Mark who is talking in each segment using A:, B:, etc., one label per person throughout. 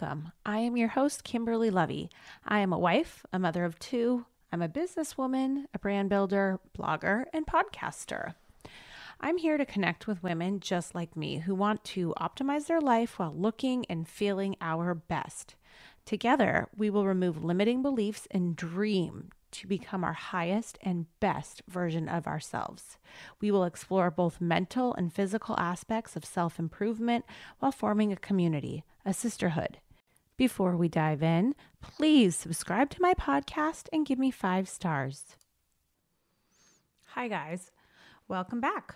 A: welcome. I am your host, Kimberly Lovi. I am a wife, a mother of two. I'm a businesswoman, a brand builder, blogger, and podcaster. I'm here to connect with women just like me who want to optimize their life while looking and feeling our best. Together, we will remove limiting beliefs and dream to become our highest and best version of ourselves. We will explore both mental and physical aspects of self improvement while forming a community, a sisterhood. Before we dive in, please subscribe to my podcast and give me five stars. Hi, guys. Welcome back.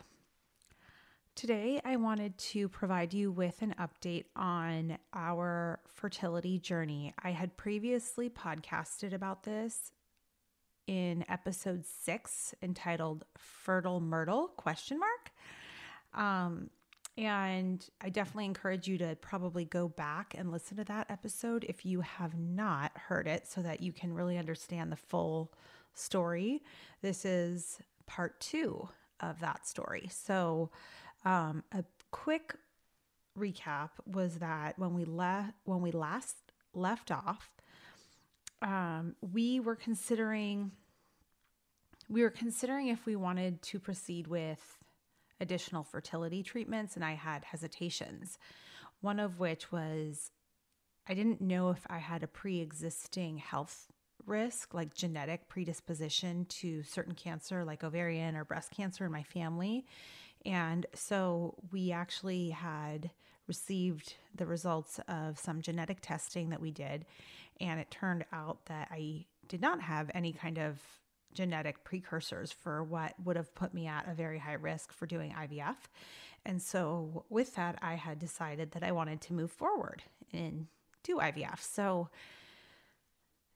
A: Today, I wanted to provide you with an update on our fertility journey. I had previously podcasted about this in episode six entitled Fertile Myrtle question mark. Um, and I definitely encourage you to probably go back and listen to that episode if you have not heard it so that you can really understand the full story. This is part two of that story. So, um, a quick recap was that when we left when we last left off, um, we were considering we were considering if we wanted to proceed with additional fertility treatments, and I had hesitations. One of which was I didn't know if I had a pre existing health risk, like genetic predisposition to certain cancer, like ovarian or breast cancer in my family. And so we actually had received the results of some genetic testing that we did. And it turned out that I did not have any kind of genetic precursors for what would have put me at a very high risk for doing IVF. And so, with that, I had decided that I wanted to move forward and do IVF. So,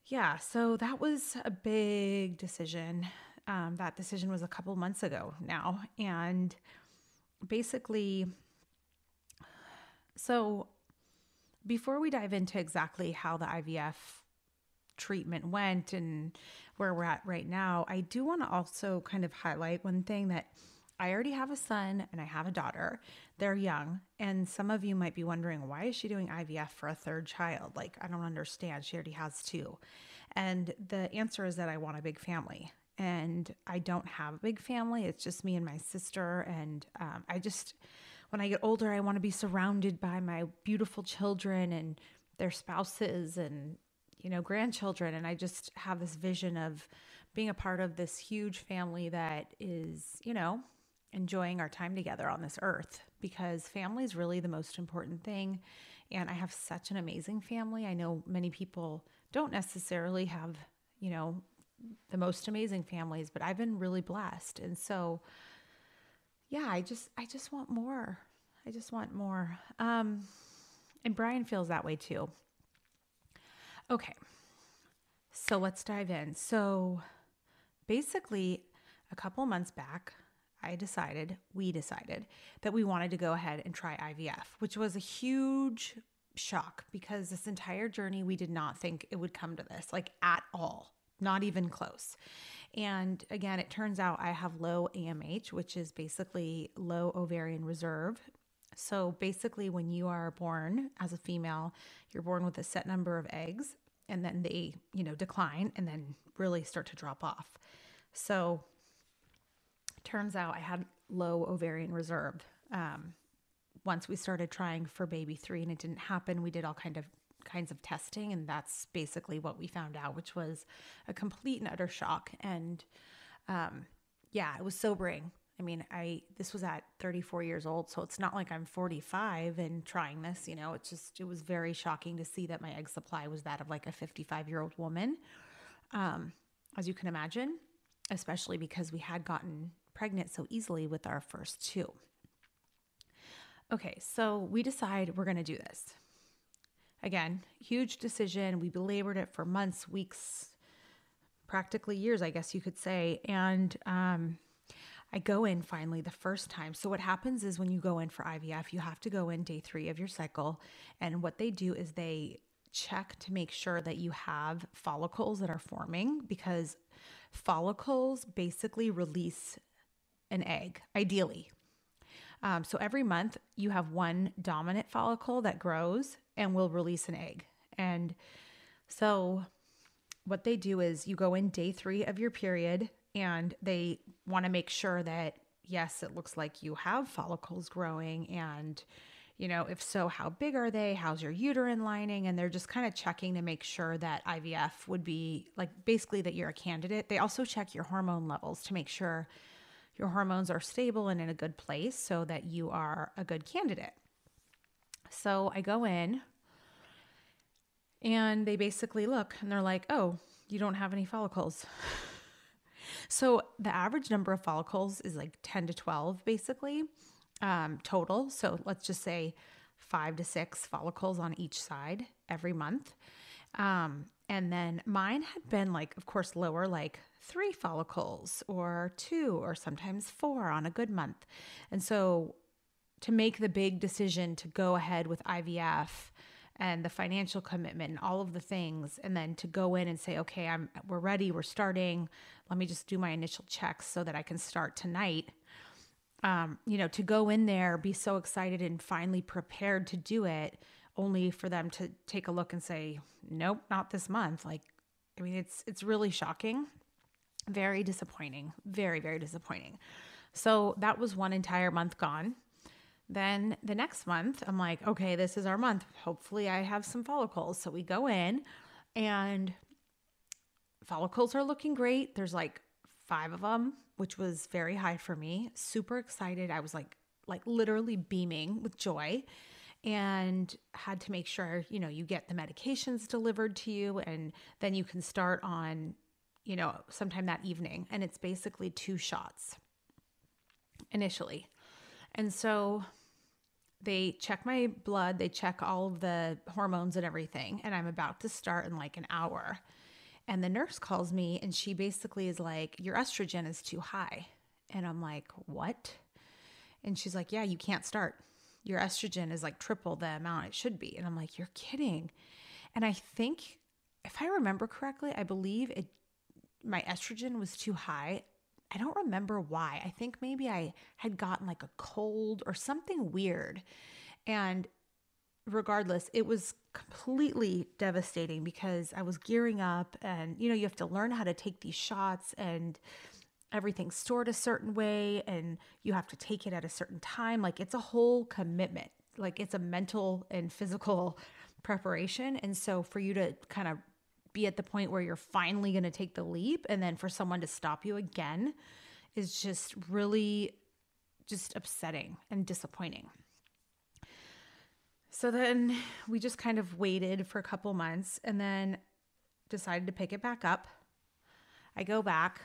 A: yeah, so that was a big decision. Um, that decision was a couple months ago now. And basically, so before we dive into exactly how the IVF treatment went and where we're at right now, I do want to also kind of highlight one thing that I already have a son and I have a daughter. They're young. And some of you might be wondering, why is she doing IVF for a third child? Like, I don't understand. She already has two. And the answer is that I want a big family. And I don't have a big family. It's just me and my sister. And um, I just, when I get older, I want to be surrounded by my beautiful children and their spouses and you know, grandchildren. And I just have this vision of being a part of this huge family that is, you know, enjoying our time together on this earth because family is really the most important thing. And I have such an amazing family. I know many people don't necessarily have, you know, the most amazing families, but I've been really blessed. And so, yeah, I just, I just want more. I just want more. Um, and Brian feels that way too. Okay. So let's dive in. So basically, a couple months back, I decided, we decided that we wanted to go ahead and try IVF, which was a huge shock because this entire journey, we did not think it would come to this, like at all, not even close. And again, it turns out I have low AMH, which is basically low ovarian reserve. So basically, when you are born as a female, you're born with a set number of eggs and then they, you know, decline and then really start to drop off. So turns out I had low ovarian reserve. Um, once we started trying for baby three and it didn't happen, we did all kind of kinds of testing and that's basically what we found out, which was a complete and utter shock. And um, yeah, it was sobering I mean, I this was at 34 years old, so it's not like I'm 45 and trying this, you know. It's just it was very shocking to see that my egg supply was that of like a 55-year-old woman. Um, as you can imagine, especially because we had gotten pregnant so easily with our first two. Okay, so we decide we're going to do this. Again, huge decision. We belabored it for months, weeks, practically years, I guess you could say. And um, I go in finally the first time. So, what happens is when you go in for IVF, you have to go in day three of your cycle. And what they do is they check to make sure that you have follicles that are forming because follicles basically release an egg, ideally. Um, so, every month you have one dominant follicle that grows and will release an egg. And so what they do is you go in day three of your period and they want to make sure that, yes, it looks like you have follicles growing. And, you know, if so, how big are they? How's your uterine lining? And they're just kind of checking to make sure that IVF would be like basically that you're a candidate. They also check your hormone levels to make sure your hormones are stable and in a good place so that you are a good candidate. So I go in and they basically look and they're like, oh, you don't have any follicles. so the average number of follicles is like 10 to 12, basically, um, total. So let's just say five to six follicles on each side every month. Um, and then mine had been like, of course, lower, like three follicles or two or sometimes four on a good month. And so to make the big decision to go ahead with IVF and the financial commitment and all of the things and then to go in and say okay i'm we're ready we're starting. Let me just do my initial checks so that i can start tonight. Um, you know to go in there be so excited and finally prepared to do it only for them to take a look and say nope not this month. Like i mean it's it's really shocking. Very disappointing. Very very disappointing. So that was one entire month gone then the next month, I'm like, okay, this is our month. Hopefully, I have some follicles. So we go in, and follicles are looking great. There's like five of them, which was very high for me. Super excited. I was like, like literally beaming with joy and had to make sure, you know, you get the medications delivered to you and then you can start on, you know, sometime that evening. And it's basically two shots initially. And so they check my blood, they check all of the hormones and everything, and I'm about to start in like an hour. And the nurse calls me and she basically is like, Your estrogen is too high. And I'm like, What? And she's like, Yeah, you can't start. Your estrogen is like triple the amount it should be. And I'm like, You're kidding. And I think, if I remember correctly, I believe it my estrogen was too high I don't remember why. I think maybe I had gotten like a cold or something weird. And regardless, it was completely devastating because I was gearing up and you know, you have to learn how to take these shots and everything's stored a certain way and you have to take it at a certain time. Like it's a whole commitment. Like it's a mental and physical preparation. And so for you to kind of be at the point where you're finally going to take the leap and then for someone to stop you again is just really just upsetting and disappointing. So then we just kind of waited for a couple months and then decided to pick it back up. I go back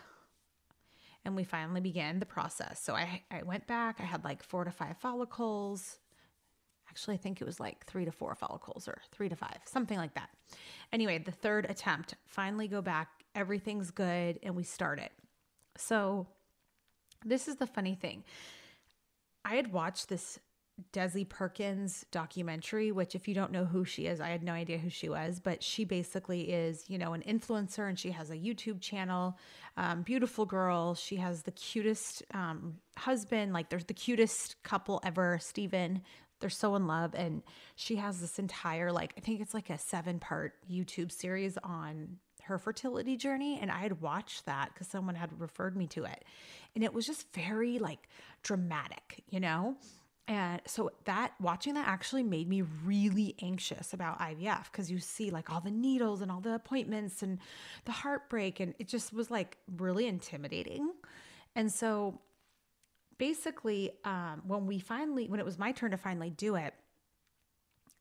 A: and we finally began the process. So I, I went back, I had like four to five follicles, Actually, I think it was like three to four follicles or three to five, something like that. Anyway, the third attempt, finally go back, everything's good, and we start it. So, this is the funny thing. I had watched this Desi Perkins documentary, which, if you don't know who she is, I had no idea who she was, but she basically is, you know, an influencer and she has a YouTube channel. Um, beautiful girl. She has the cutest um, husband, like, there's the cutest couple ever, Steven, they're so in love and she has this entire like i think it's like a seven part youtube series on her fertility journey and i had watched that because someone had referred me to it and it was just very like dramatic you know and so that watching that actually made me really anxious about IVF because you see like all the needles and all the appointments and the heartbreak and it just was like really intimidating. And so basically, um, when we finally, when it was my turn to finally do it,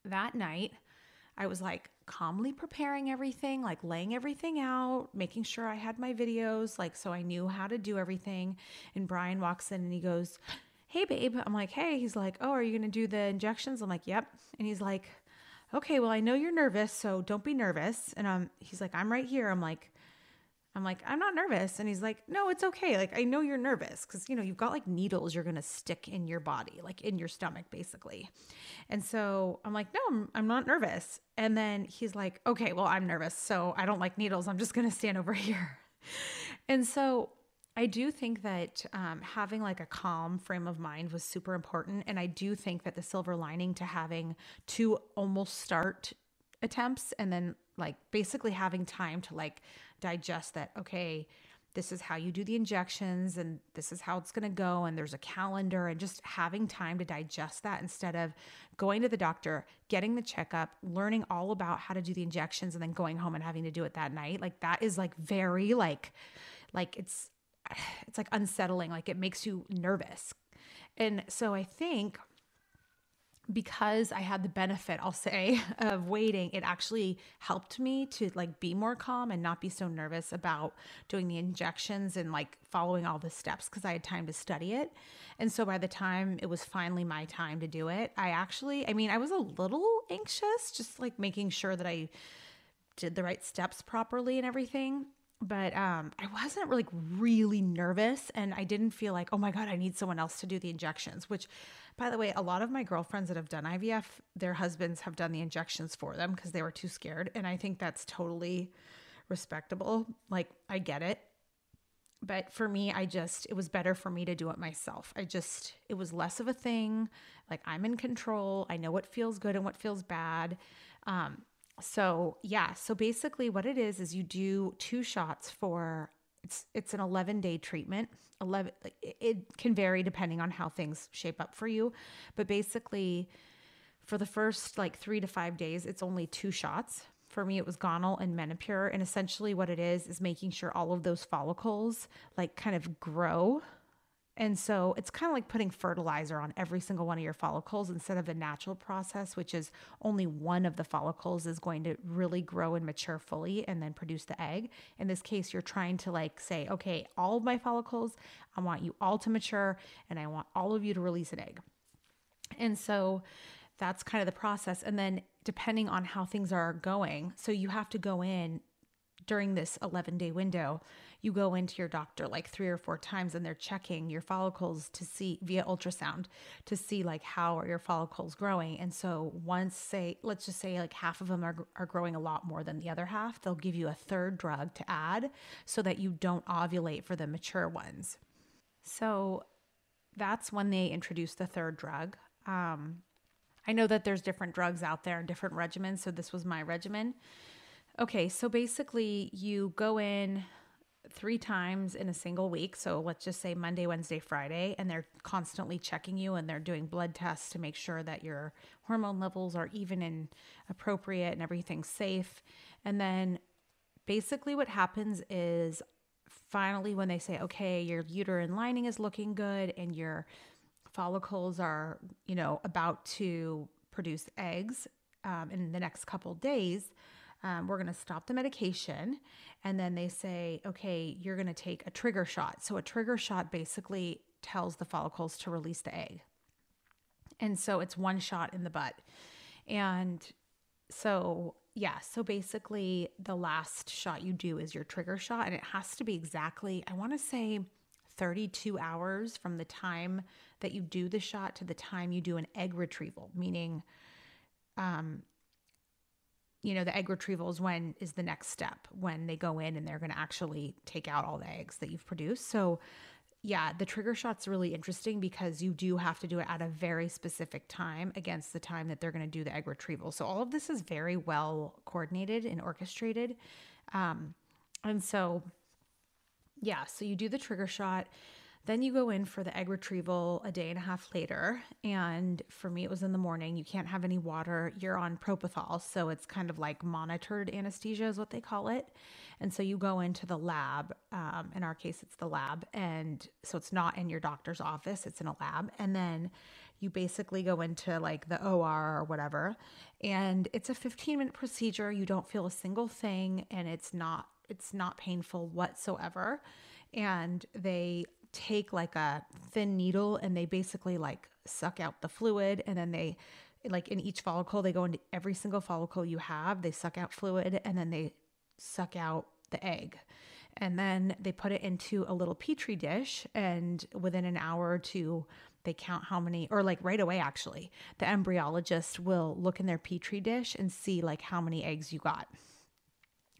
A: that night, I was like calmly preparing everything, like laying everything out, making sure I had my videos, like so I knew how to do everything. And Brian walks in and he goes, Hey, babe. I'm like, Hey. He's like, Oh, are you going to do the injections? I'm like, Yep. And he's like, Okay, well, I know you're nervous, so don't be nervous. And um, he's like, I'm right here. I'm like, I'm like, I'm not nervous. And he's like, No, it's okay. Like, I know you're nervous because, you know, you've got like needles you're going to stick in your body, like in your stomach, basically. And so I'm like, No, I'm, I'm not nervous. And then he's like, Okay, well, I'm nervous. So I don't like needles. I'm just going to stand over here. And so I do think that um, having like a calm frame of mind was super important. And I do think that the silver lining to having to almost start attempts and then like basically having time to like digest that, okay, this is how you do the injections and this is how it's going to go and there's a calendar and just having time to digest that instead of going to the doctor getting the checkup learning all about how to do the injections and then going home and having to do it that night. Like that is like very like like it's it's like unsettling. Like it makes you nervous. And so i think because I had the benefit, I'll say, of waiting, it actually helped me to like be more calm and not be so nervous about doing the injections and like following all the steps because I had time to study it. And so by the time it was finally my time to do it, I actually, I mean, I was a little anxious, just like making sure that I did the right steps properly and everything but um, I wasn't like really nervous and I didn't feel like, oh my God, I need someone else to do the injections, which by the way, a lot of my girlfriends that have done IVF, their husbands have done the injections for them because they were too scared. And I think that's totally respectable. Like, I get it. But for me, I just, it was better for me to do it myself. I just, it was less of a thing. Like, I'm in control. I know what feels good and what feels bad. Um, so, yeah. So basically, what it is, is you do two shots for it's it's an 11 day treatment 11 it can vary depending on how things shape up for you but basically for the first like 3 to 5 days it's only two shots for me it was gonal and menopur and essentially what it is is making sure all of those follicles like kind of grow and so it's kind of like putting fertilizer on every single one of your follicles instead of the natural process, which is only one of the follicles is going to really grow and mature fully and then produce the egg. In this case, you're trying to like say, okay, all of my follicles, I want you all to mature and I want all of you to release an egg. And so that's kind of the process. And then depending on how things are going, so you have to go in during this 11 day window you go into your doctor like three or four times and they're checking your follicles to see via ultrasound to see like how are your follicles growing. And so once say let's just say like half of them are, are growing a lot more than the other half, they'll give you a third drug to add so that you don't ovulate for the mature ones. So that's when they introduce the third drug. Um, I know that there's different drugs out there and different regimens. So this was my regimen. Okay, so basically you go in three times in a single week. So let's just say Monday, Wednesday, Friday, and they're constantly checking you and they're doing blood tests to make sure that your hormone levels are even and appropriate and everything's safe. And then basically what happens is finally when they say, okay, your uterine lining is looking good and your follicles are, you know, about to produce eggs um, in the next couple days um, we're going to stop the medication. And then they say, okay, you're going to take a trigger shot. So a trigger shot basically tells the follicles to release the egg. And so it's one shot in the butt. And so, yeah, so basically the last shot you do is your trigger shot. And it has to be exactly, I want to say, 32 hours from the time that you do the shot to the time you do an egg retrieval, meaning um, you know, the egg retrieval is when is the next step when they go in and they're going to actually take out all the eggs that you've produced. So, yeah, the trigger shot's really interesting because you do have to do it at a very specific time against the time that they're going to do the egg retrieval. So, all of this is very well coordinated and orchestrated. Um, and so, yeah, so you do the trigger shot then you go in for the egg retrieval a day and a half later. And for me, it was in the morning. You can't have any water. You're on propofol. So it's kind of like monitored anesthesia, is what they call it. And so you go into the lab. Um, in our case, it's the lab. And so it's not in your doctor's office, it's in a lab. And then you basically go into like the OR or whatever. And it's a 15 minute procedure. You don't feel a single thing and it's not it's not painful whatsoever. And they take like a thin needle and they basically like suck out the fluid and then they like in each follicle they go into every single follicle you have they suck out fluid and then they suck out the egg. And then they put it into a little petri dish and within an hour or two they count how many or like right away actually the embryologist will look in their petri dish and see like how many eggs you got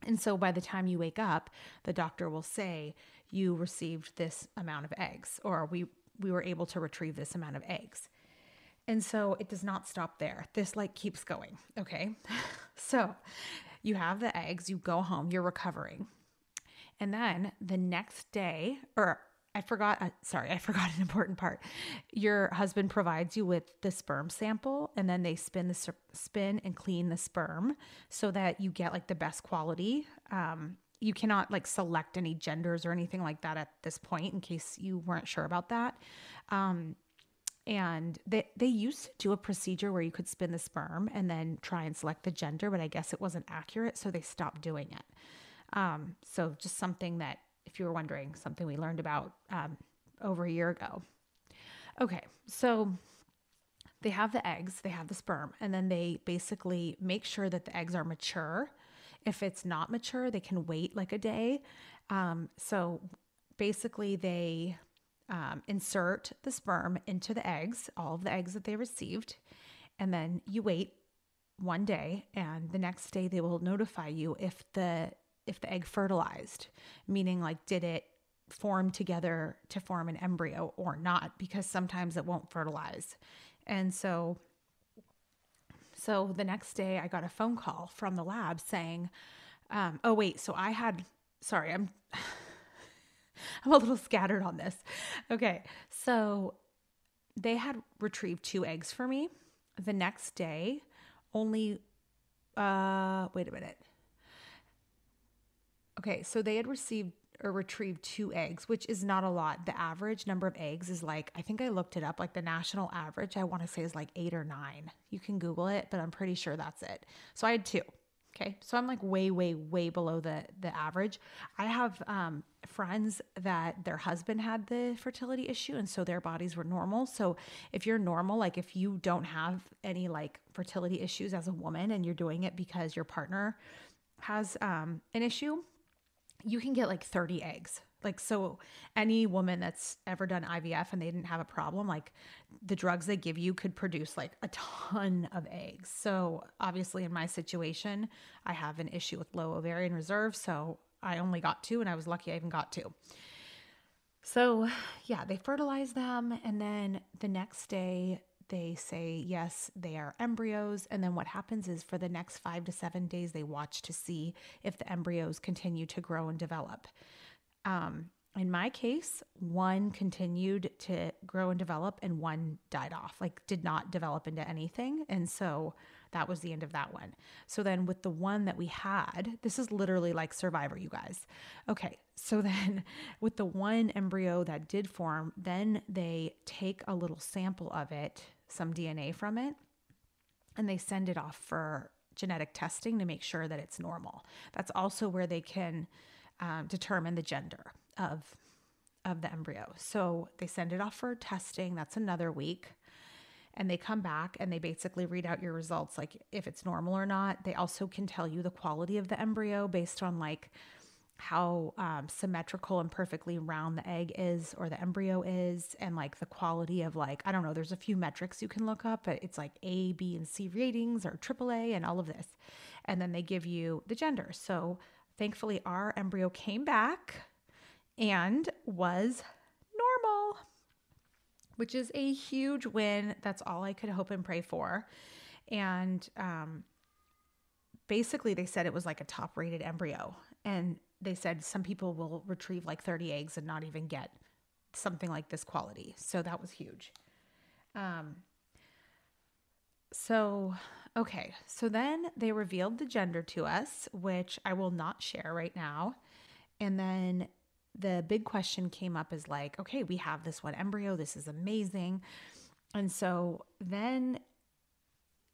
A: And so by the time you wake up, the doctor will say, you received this amount of eggs, or we, we were able to retrieve this amount of eggs. And so it does not stop there. This like keeps going. Okay. so you have the eggs, you go home, you're recovering. And then the next day, or I forgot, uh, sorry, I forgot an important part. Your husband provides you with the sperm sample and then they spin the spin and clean the sperm so that you get like the best quality. Um, you cannot like select any genders or anything like that at this point in case you weren't sure about that. Um, and they they used to do a procedure where you could spin the sperm and then try and select the gender, but I guess it wasn't accurate, so they stopped doing it. Um, so just something that if you were wondering, something we learned about um, over a year ago. Okay, so they have the eggs, they have the sperm, and then they basically make sure that the eggs are mature. If it's not mature, they can wait like a day. Um, so basically, they um, insert the sperm into the eggs, all of the eggs that they received, and then you wait one day, and the next day they will notify you if the if the egg fertilized, meaning like did it form together to form an embryo or not because sometimes it won't fertilize. And so so the next day I got a phone call from the lab saying um, oh wait, so I had sorry, I'm I'm a little scattered on this. Okay. So they had retrieved two eggs for me. The next day, only uh wait a minute. Okay, so they had received or retrieved two eggs, which is not a lot. The average number of eggs is like, I think I looked it up, like the national average, I want to say is like eight or nine. You can Google it, but I'm pretty sure that's it. So I had two. Okay. So I'm like way, way, way below the the average. I have um, friends that their husband had the fertility issue and so their bodies were normal. So if you're normal, like if you don't have any like fertility issues as a woman and you're doing it because your partner has um, an issue, you can get like 30 eggs. Like, so any woman that's ever done IVF and they didn't have a problem, like the drugs they give you could produce like a ton of eggs. So, obviously, in my situation, I have an issue with low ovarian reserve. So, I only got two and I was lucky I even got two. So, yeah, they fertilize them. And then the next day, they say, yes, they are embryos. And then what happens is for the next five to seven days, they watch to see if the embryos continue to grow and develop. Um, in my case, one continued to grow and develop and one died off, like did not develop into anything. And so that was the end of that one. So then with the one that we had, this is literally like Survivor, you guys. Okay. So then with the one embryo that did form, then they take a little sample of it some DNA from it and they send it off for genetic testing to make sure that it's normal. That's also where they can um, determine the gender of of the embryo. So they send it off for testing. That's another week. And they come back and they basically read out your results, like if it's normal or not. They also can tell you the quality of the embryo based on like how um, symmetrical and perfectly round the egg is or the embryo is and like the quality of like i don't know there's a few metrics you can look up but it's like a b and c ratings or aaa and all of this. And then they give you the gender. So thankfully our embryo came back and was normal which is a huge win. That's all i could hope and pray for. And um, basically they said it was like a top rated embryo. And they said some people will retrieve like 30 eggs and not even get something like this quality. So that was huge. Um, so, okay. So then they revealed the gender to us, which I will not share right now. And then the big question came up is like, okay, we have this one embryo. This is amazing. And so then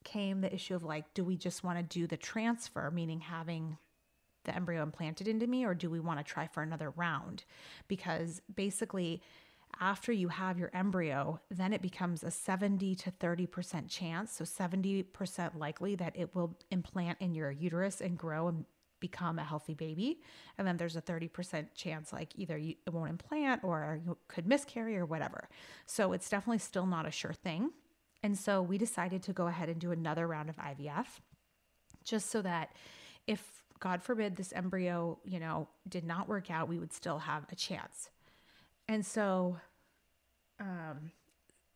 A: came the issue of like, do we just want to do the transfer, meaning having the embryo implanted into me, or do we want to try for another round? Because basically, after you have your embryo, then it becomes a 70 to 30% chance. So 70% likely that it will implant in your uterus and grow and become a healthy baby. And then there's a 30% chance like either you, it won't implant or you could miscarry or whatever. So it's definitely still not a sure thing. And so we decided to go ahead and do another round of IVF just so that if God forbid this embryo, you know, did not work out, we would still have a chance. And so, um,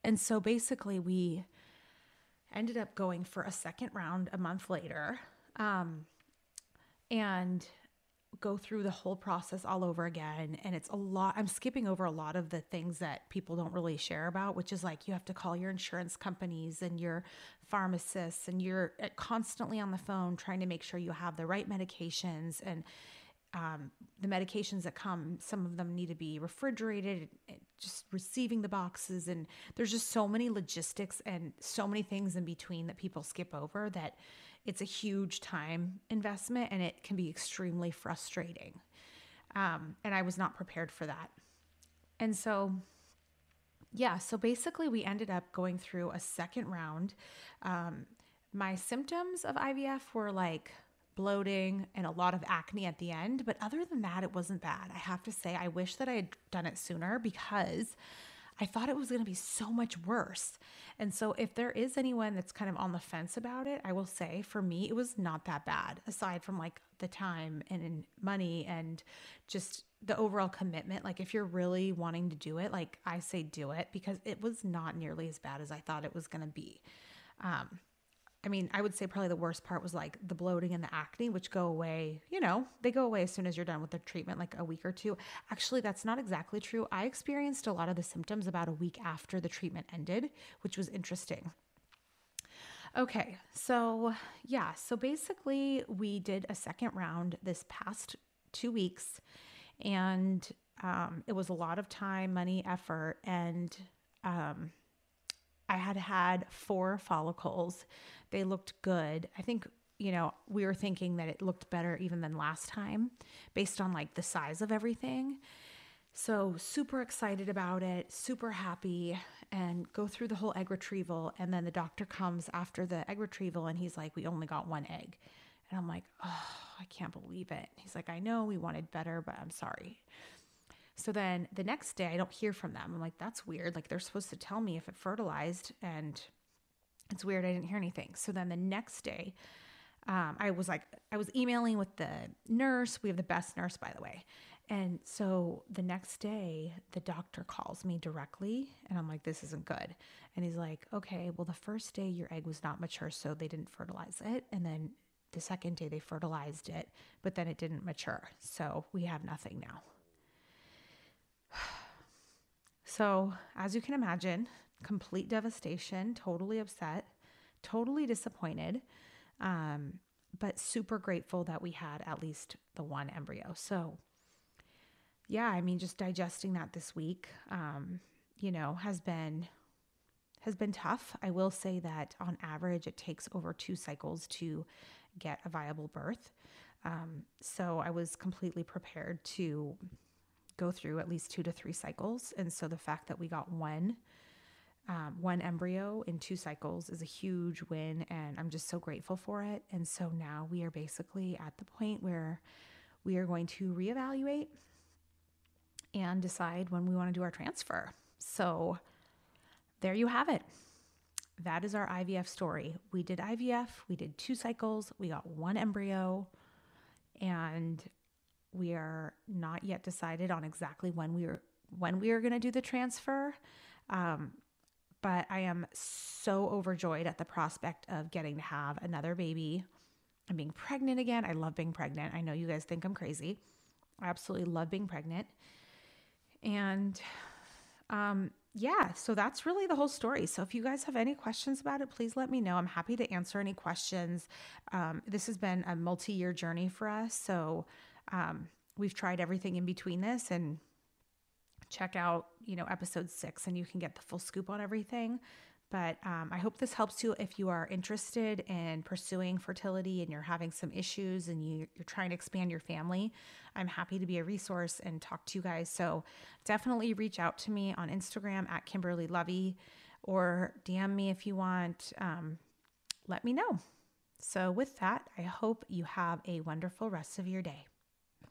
A: and so basically we ended up going for a second round a month later. Um, and go through the whole process all over again. And it's a lot. I'm skipping over a lot of the things that people don't really share about, which is like you have to call your insurance companies and your pharmacists, and you're uh, constantly on the phone trying to make sure you have the right medications and um, the medications that come, some of them need to be refrigerated, just receiving the boxes. And there's just so many logistics and so many things in between that people skip over that it's a huge time investment and it can be extremely frustrating. Um, and I was not prepared for that. And so, yeah, so basically, we ended up going through a second round. Um, my symptoms of IVF were like bloating and a lot of acne at the end. But other than that, it wasn't bad. I have to say, I wish that I had done it sooner because I thought it was going to be so much worse. And so, if there is anyone that's kind of on the fence about it, I will say for me, it was not that bad, aside from like the time and money and just the overall commitment. Like, if you're really wanting to do it, like I say, do it because it was not nearly as bad as I thought it was going to be. Um, I mean, I would say probably the worst part was like the bloating and the acne, which go away, you know, they go away as soon as you're done with the treatment, like a week or two. Actually, that's not exactly true. I experienced a lot of the symptoms about a week after the treatment ended, which was interesting. Okay, so yeah, so basically, we did a second round this past two weeks, and um, it was a lot of time, money, effort, and um, I had had four follicles. They looked good. I think, you know, we were thinking that it looked better even than last time based on like the size of everything. So, super excited about it, super happy, and go through the whole egg retrieval. And then the doctor comes after the egg retrieval and he's like, We only got one egg. And I'm like, Oh, I can't believe it. He's like, I know we wanted better, but I'm sorry. So then the next day, I don't hear from them. I'm like, that's weird. Like they're supposed to tell me if it fertilized, and it's weird. I didn't hear anything. So then the next day, um, I was like, I was emailing with the nurse. We have the best nurse, by the way. And so the next day, the doctor calls me directly, and I'm like, this isn't good. And he's like, okay, well, the first day your egg was not mature, so they didn't fertilize it. And then the second day they fertilized it, but then it didn't mature. So we have nothing now. So, as you can imagine, complete devastation, totally upset, totally disappointed, um, but super grateful that we had at least the one embryo. So, yeah, I mean, just digesting that this week, um, you know, has been has been tough. I will say that on average, it takes over two cycles to get a viable birth. Um, so I was completely prepared to go through at least two to three cycles. And so the fact that we got one um, one embryo in two cycles is a huge win, and I'm just so grateful for it. And so now we are basically at the point where we are going to reevaluate and decide when we want to do our transfer. So there you have it. That is our IVF story. We did IVF, we did two cycles, we got one embryo, and we are not yet decided on exactly when we are when we are going to do the transfer. Um, but I am so overjoyed at the prospect of getting to have another baby and being pregnant again. I love being pregnant. I know you guys think I'm crazy. I absolutely love being pregnant. And um, yeah, so that's really the whole story. So if you guys have any questions about it, please let me know. I'm happy to answer any questions. Um, this has been a multi year journey for us. So um, we've tried everything in between this and check out, you know, episode six and you can get the full scoop on everything. But um, I hope this helps you if you are interested in pursuing fertility and you're having some issues and you, you're trying to expand your family. I'm happy to be a resource and talk to you guys. So definitely reach out to me on Instagram at Kimberly Lovi or DM me if you want. Um, let me know. So, with that, I hope you have a wonderful rest of your day.